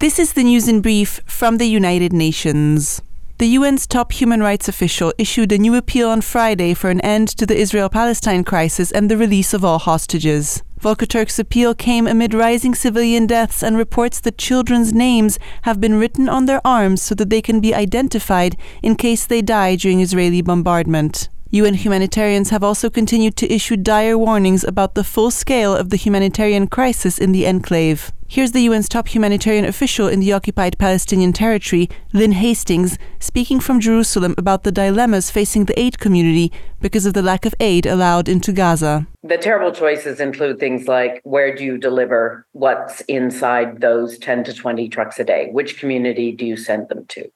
This is the news in brief from the United Nations. The UN's top human rights official issued a new appeal on Friday for an end to the Israel Palestine crisis and the release of all hostages. Volker Turk's appeal came amid rising civilian deaths and reports that children's names have been written on their arms so that they can be identified in case they die during Israeli bombardment. UN humanitarians have also continued to issue dire warnings about the full scale of the humanitarian crisis in the enclave. Here's the UN's top humanitarian official in the occupied Palestinian territory, Lynn Hastings, speaking from Jerusalem about the dilemmas facing the aid community because of the lack of aid allowed into Gaza. The terrible choices include things like where do you deliver what's inside those 10 to 20 trucks a day? Which community do you send them to?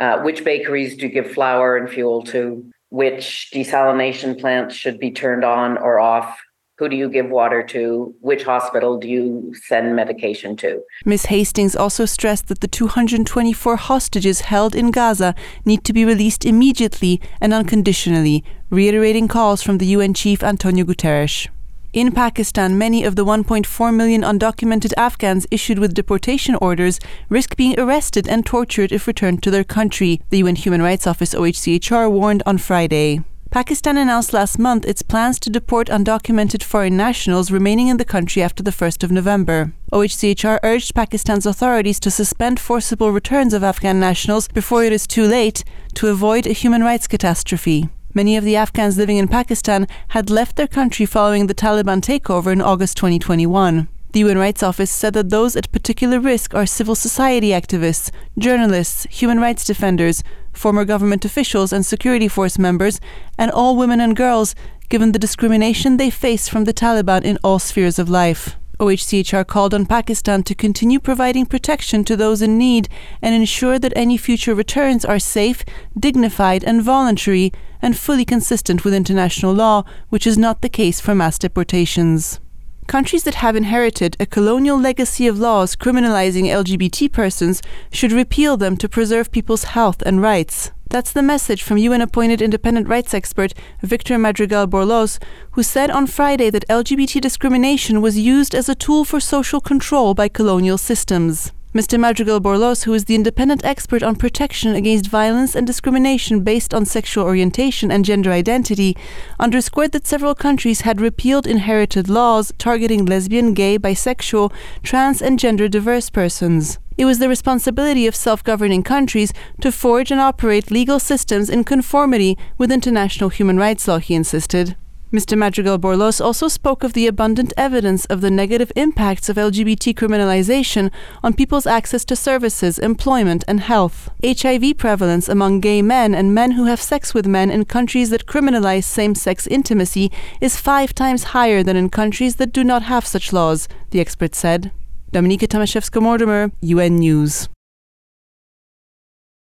Uh, which bakeries do you give flour and fuel to? Which desalination plants should be turned on or off who do you give water to? Which hospital do you send medication to? Ms. Hastings also stressed that the 224 hostages held in Gaza need to be released immediately and unconditionally, reiterating calls from the UN chief Antonio Guterres. In Pakistan, many of the 1.4 million undocumented Afghans issued with deportation orders risk being arrested and tortured if returned to their country, the UN Human Rights Office OHCHR warned on Friday. Pakistan announced last month its plans to deport undocumented foreign nationals remaining in the country after the 1st of November. OHCHR urged Pakistan's authorities to suspend forcible returns of Afghan nationals before it is too late to avoid a human rights catastrophe. Many of the Afghans living in Pakistan had left their country following the Taliban takeover in August 2021. The UN Rights Office said that those at particular risk are civil society activists, journalists, human rights defenders, former government officials and security force members, and all women and girls, given the discrimination they face from the Taliban in all spheres of life. OHCHR called on Pakistan to continue providing protection to those in need and ensure that any future returns are safe, dignified, and voluntary, and fully consistent with international law, which is not the case for mass deportations. Countries that have inherited a colonial legacy of laws criminalizing LGBT persons should repeal them to preserve people's health and rights. That's the message from UN appointed independent rights expert Victor Madrigal Borloz, who said on Friday that LGBT discrimination was used as a tool for social control by colonial systems. Mr. Madrigal Borloz, who is the independent expert on protection against violence and discrimination based on sexual orientation and gender identity, underscored that several countries had repealed inherited laws targeting lesbian, gay, bisexual, trans, and gender diverse persons. It was the responsibility of self governing countries to forge and operate legal systems in conformity with international human rights law, he insisted. Mr. Madrigal Borloz also spoke of the abundant evidence of the negative impacts of LGBT criminalization on people's access to services, employment, and health. HIV prevalence among gay men and men who have sex with men in countries that criminalize same sex intimacy is five times higher than in countries that do not have such laws, the expert said. Dominika Tomaszewska Mortimer, UN News.